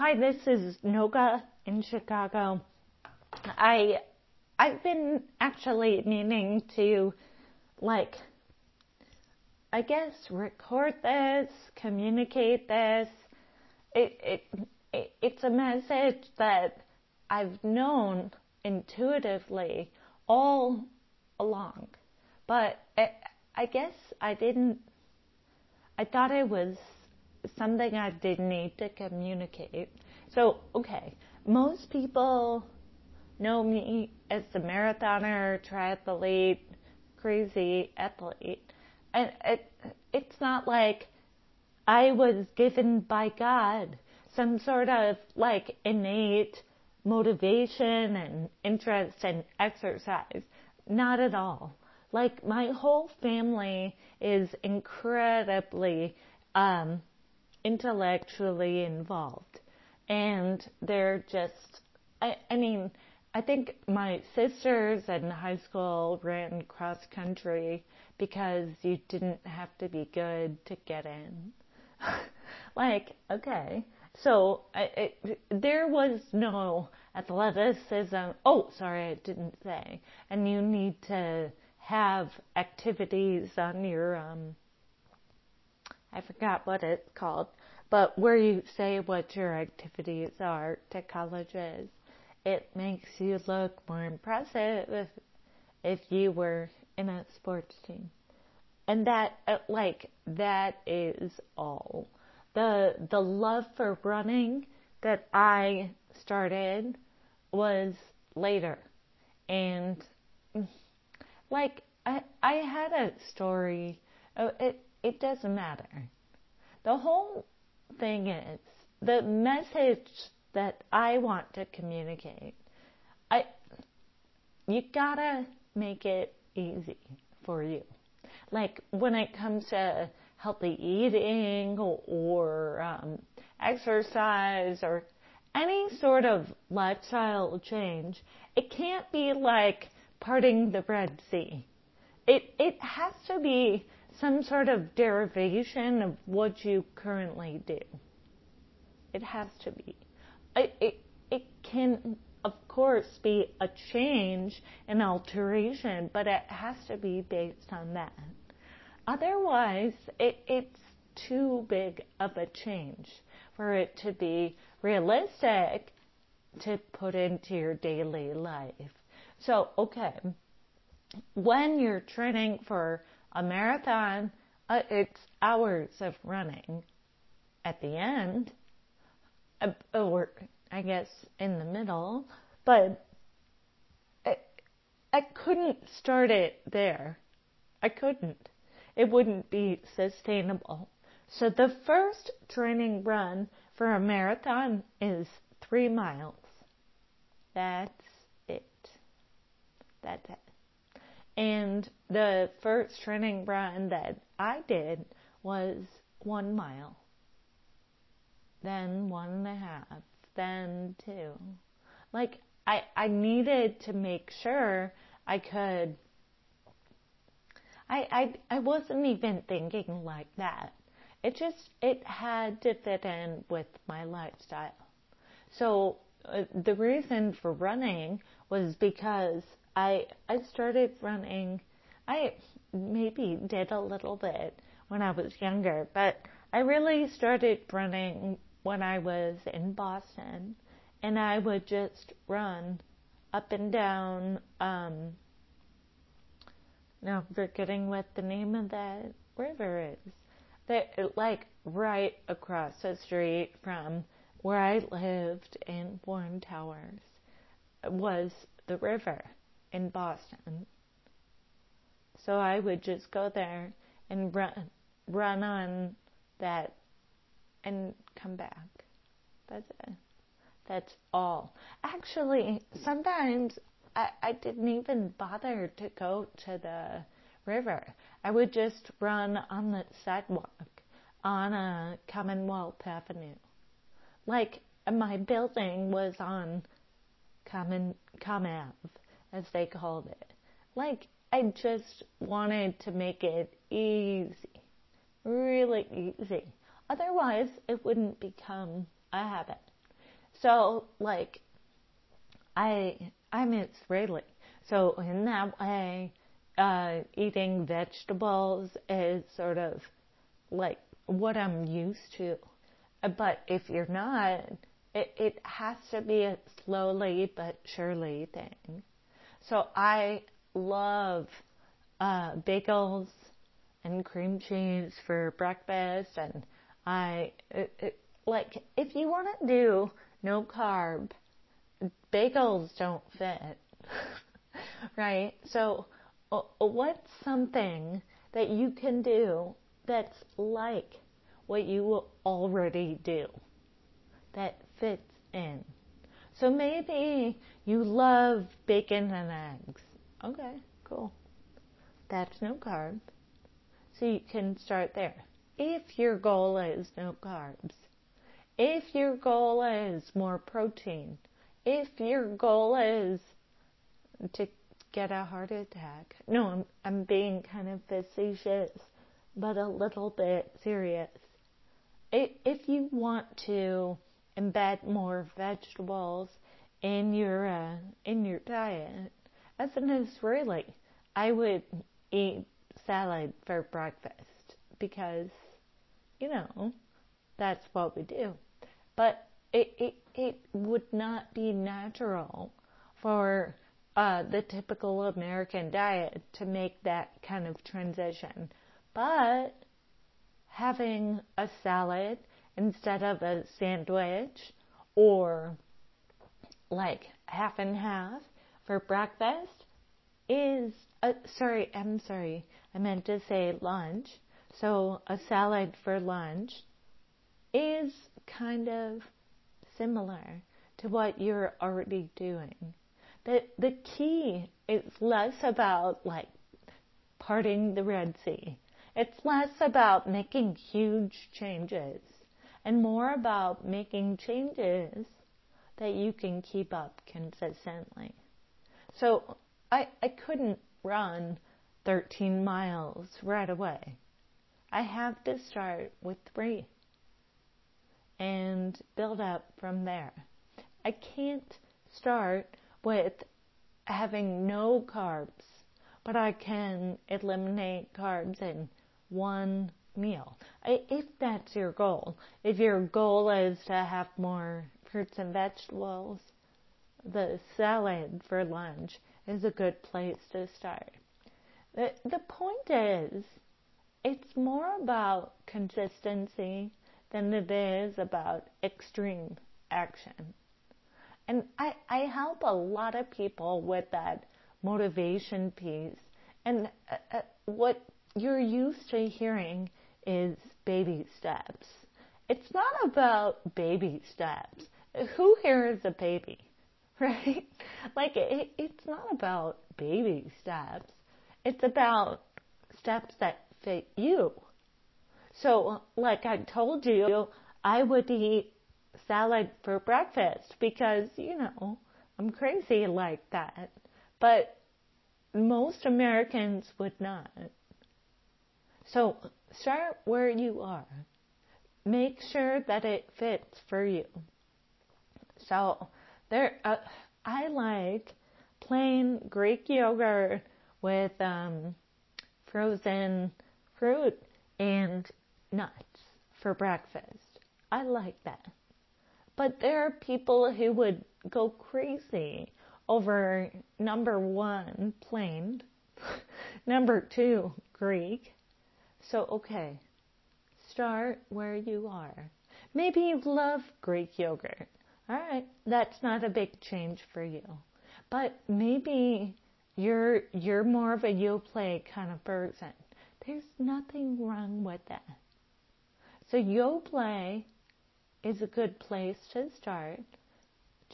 Hi, this is Noga in Chicago. I I've been actually meaning to like I guess record this, communicate this. It it, it it's a message that I've known intuitively all along. But it, I guess I didn't I thought it was something I did need to communicate. So, okay, most people know me as the marathoner, triathlete, crazy athlete. And it, it's not like I was given by God some sort of like innate motivation and interest in exercise. Not at all. Like my whole family is incredibly um, intellectually involved. And they're just, I, I mean, I think my sisters in high school ran cross country because you didn't have to be good to get in. like, okay. So I, there was no athleticism. Oh, sorry, I didn't say. And you need to have activities on your um, I forgot what it's called, but where you say what your activities are to colleges, it makes you look more impressive if, if you were in a sports team. And that, uh, like, that is all. The, the love for running that I started was later. And, like, I, I had a story. Uh, it, it doesn't matter. The whole thing is the message that I want to communicate. I you gotta make it easy for you. Like when it comes to healthy eating or, um, exercise or any sort of lifestyle change, it can't be like parting the Red Sea. It it has to be some sort of derivation of what you currently do. It has to be. It, it, it can, of course, be a change, an alteration, but it has to be based on that. Otherwise, it, it's too big of a change for it to be realistic to put into your daily life. So, okay, when you're training for a marathon, uh, it's hours of running. At the end, uh, or I guess in the middle, but I, I couldn't start it there. I couldn't. It wouldn't be sustainable. So the first training run for a marathon is three miles. That's it. That's it. And the first training run that I did was one mile, then one and a half, then two. Like I, I needed to make sure I could. I, I, I wasn't even thinking like that. It just, it had to fit in with my lifestyle. So uh, the reason for running was because I I started running. I maybe did a little bit when I was younger, but I really started running when I was in Boston, and I would just run up and down. Um, now forgetting what the name of that river is. That like right across the street from where I lived in Warren Towers was the river in Boston. So I would just go there and run, run on that and come back. That's it. That's all. Actually, sometimes I, I didn't even bother to go to the river. I would just run on the sidewalk on a Commonwealth Avenue. Like my building was on Common Com Ave as they called it. Like, I just wanted to make it easy. Really easy. Otherwise, it wouldn't become a habit. So like, I I'm Israeli, so in that way, uh, eating vegetables is sort of like what I'm used to. But if you're not, it, it has to be a slowly but surely thing. So I love uh, bagels and cream cheese for breakfast, and I it, it, like if you want to do no carb, bagels don't fit, right? So uh, what's something that you can do that's like what you already do that fits in? So maybe you love bacon and eggs. Okay, cool. That's no carb. So you can start there. If your goal is no carbs, if your goal is more protein, if your goal is to get a heart attack. No, I'm, I'm being kind of facetious, but a little bit serious. If you want to embed more vegetables in your uh, in your diet, as an Israeli, I would eat salad for breakfast because, you know, that's what we do. But it, it, it would not be natural for uh, the typical American diet to make that kind of transition. But having a salad instead of a sandwich or like half and half for breakfast is sorry, I'm sorry. I meant to say lunch. So a salad for lunch is kind of similar to what you're already doing. The the key is less about like parting the Red Sea. It's less about making huge changes and more about making changes that you can keep up consistently. So I, I couldn't run 13 miles right away. I have to start with three and build up from there. I can't start with having no carbs, but I can eliminate carbs in one meal. If that's your goal, if your goal is to have more fruits and vegetables, the salad for lunch is a good place to start. The, the point is, it's more about consistency than it is about extreme action. And I, I help a lot of people with that motivation piece. And uh, uh, what you're used to hearing is baby steps. It's not about baby steps. Who here is a baby? Right? Like, it, it's not about baby steps. It's about steps that fit you. So, like I told you, I would eat salad for breakfast because, you know, I'm crazy like that. But most Americans would not. So start where you are. Make sure that it fits for you. So there, uh, I like plain Greek yogurt with um, frozen fruit and nuts for breakfast. I like that. But there are people who would go crazy over number one, plain, number two, Greek. So, okay, start where you are. Maybe you love Greek yogurt. Alright, that's not a big change for you. But maybe you're, you're more of a Yoplait kind of person. There's nothing wrong with that. So Yoplait is a good place to start.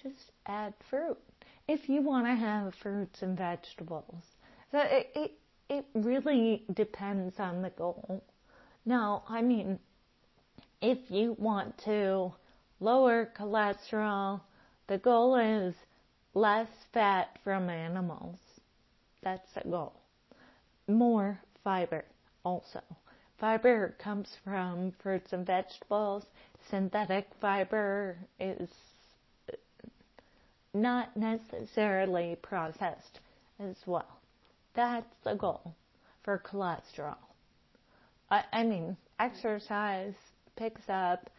Just add fruit. If you want to have fruits and vegetables. So it, it, it really depends on the goal. Now, I mean, if you want to lower cholesterol, the goal is less fat from animals. That's the goal. More fiber also. Fiber comes from fruits and vegetables. Synthetic fiber is not necessarily processed as well. That's the goal for cholesterol. I, I mean, exercise picks up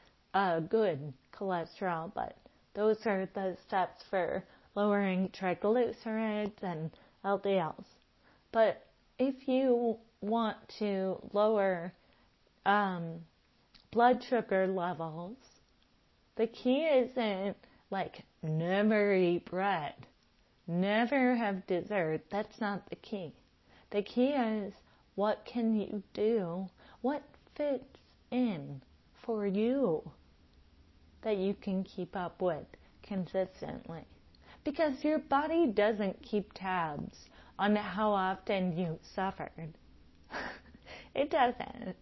good cholesterol, but those are the steps for lowering triglycerides and LDLs. But if you want to lower um, blood sugar levels, the key isn't like never eat bread, never have dessert. That's not the key. The key is what can you do? What fits in for you that you can keep up with consistently? Because your body doesn't keep tabs on how often you suffered. it doesn't.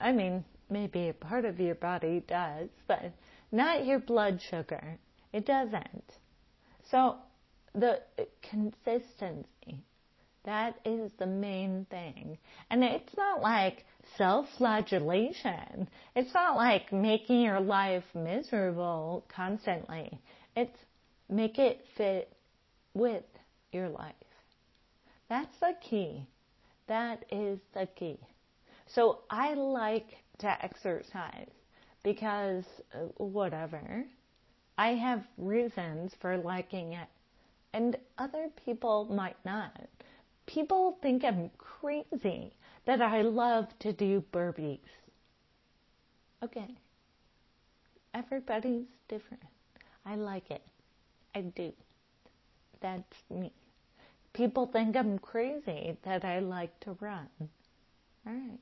I mean, maybe a part of your body does, but not your blood sugar. It doesn't. So the consistency, that is the main thing. And it's not like self-flagellation. It's not like making your life miserable constantly. It's make it fit with your life. That's the key. That is the key. So I like to exercise because uh, whatever. I have reasons for liking it. And other people might not. People think I'm crazy that I love to do burpees. Okay. Everybody's different. I like it. I do. That's me. People think I'm crazy that I like to run. Alright.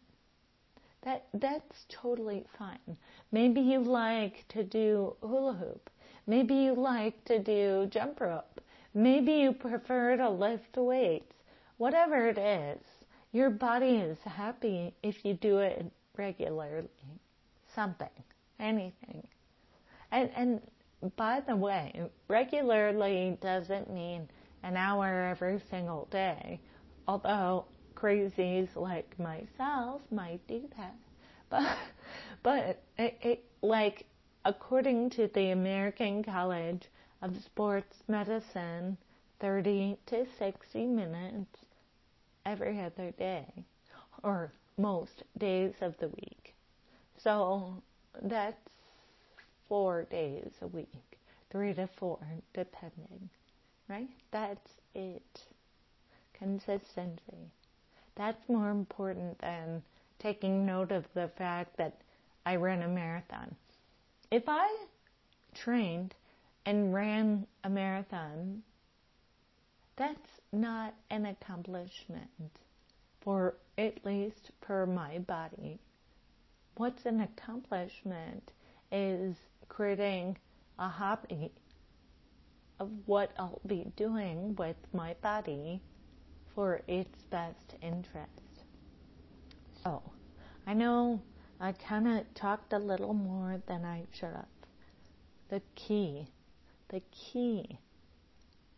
That, that's totally fine. Maybe you like to do hula hoop. Maybe you like to do jump rope. Maybe you prefer to lift weights. Whatever it is, your body is happy if you do it regularly. Something. Anything. And, and by the way, regularly doesn't mean an hour every single day. Although crazies like myself might do that. But, but it, it, like, according to the American College of Sports Medicine, 30 to 60 minutes every other day, or most days of the week. So that's four days a week, three to four, depending, right? That's it. Consistency. That's more important than taking note of the fact that I ran a marathon. If I trained and ran a marathon, that's not an accomplishment for at least per my body. What's an accomplishment is creating a hobby of what I'll be doing with my body for its best interest. So, I know I kind of talked a little more than I should have. The key, the key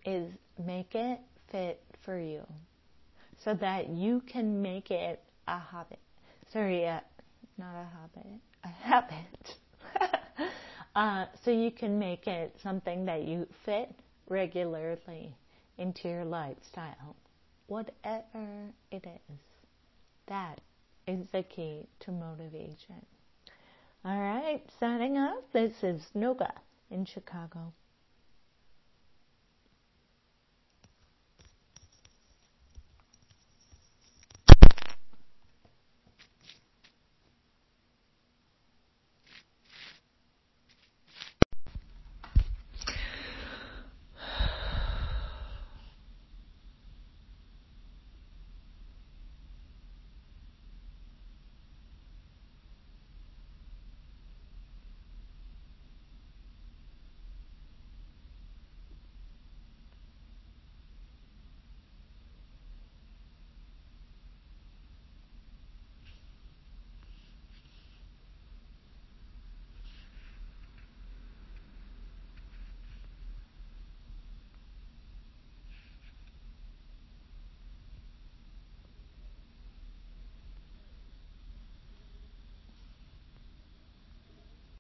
is make it fit for you so that you can make it a habit. Sorry, uh, not a habit, a habit. uh, so you can make it something that you fit regularly into your lifestyle whatever it is. That is the key to motivation. All right, signing off. This is Noga in Chicago.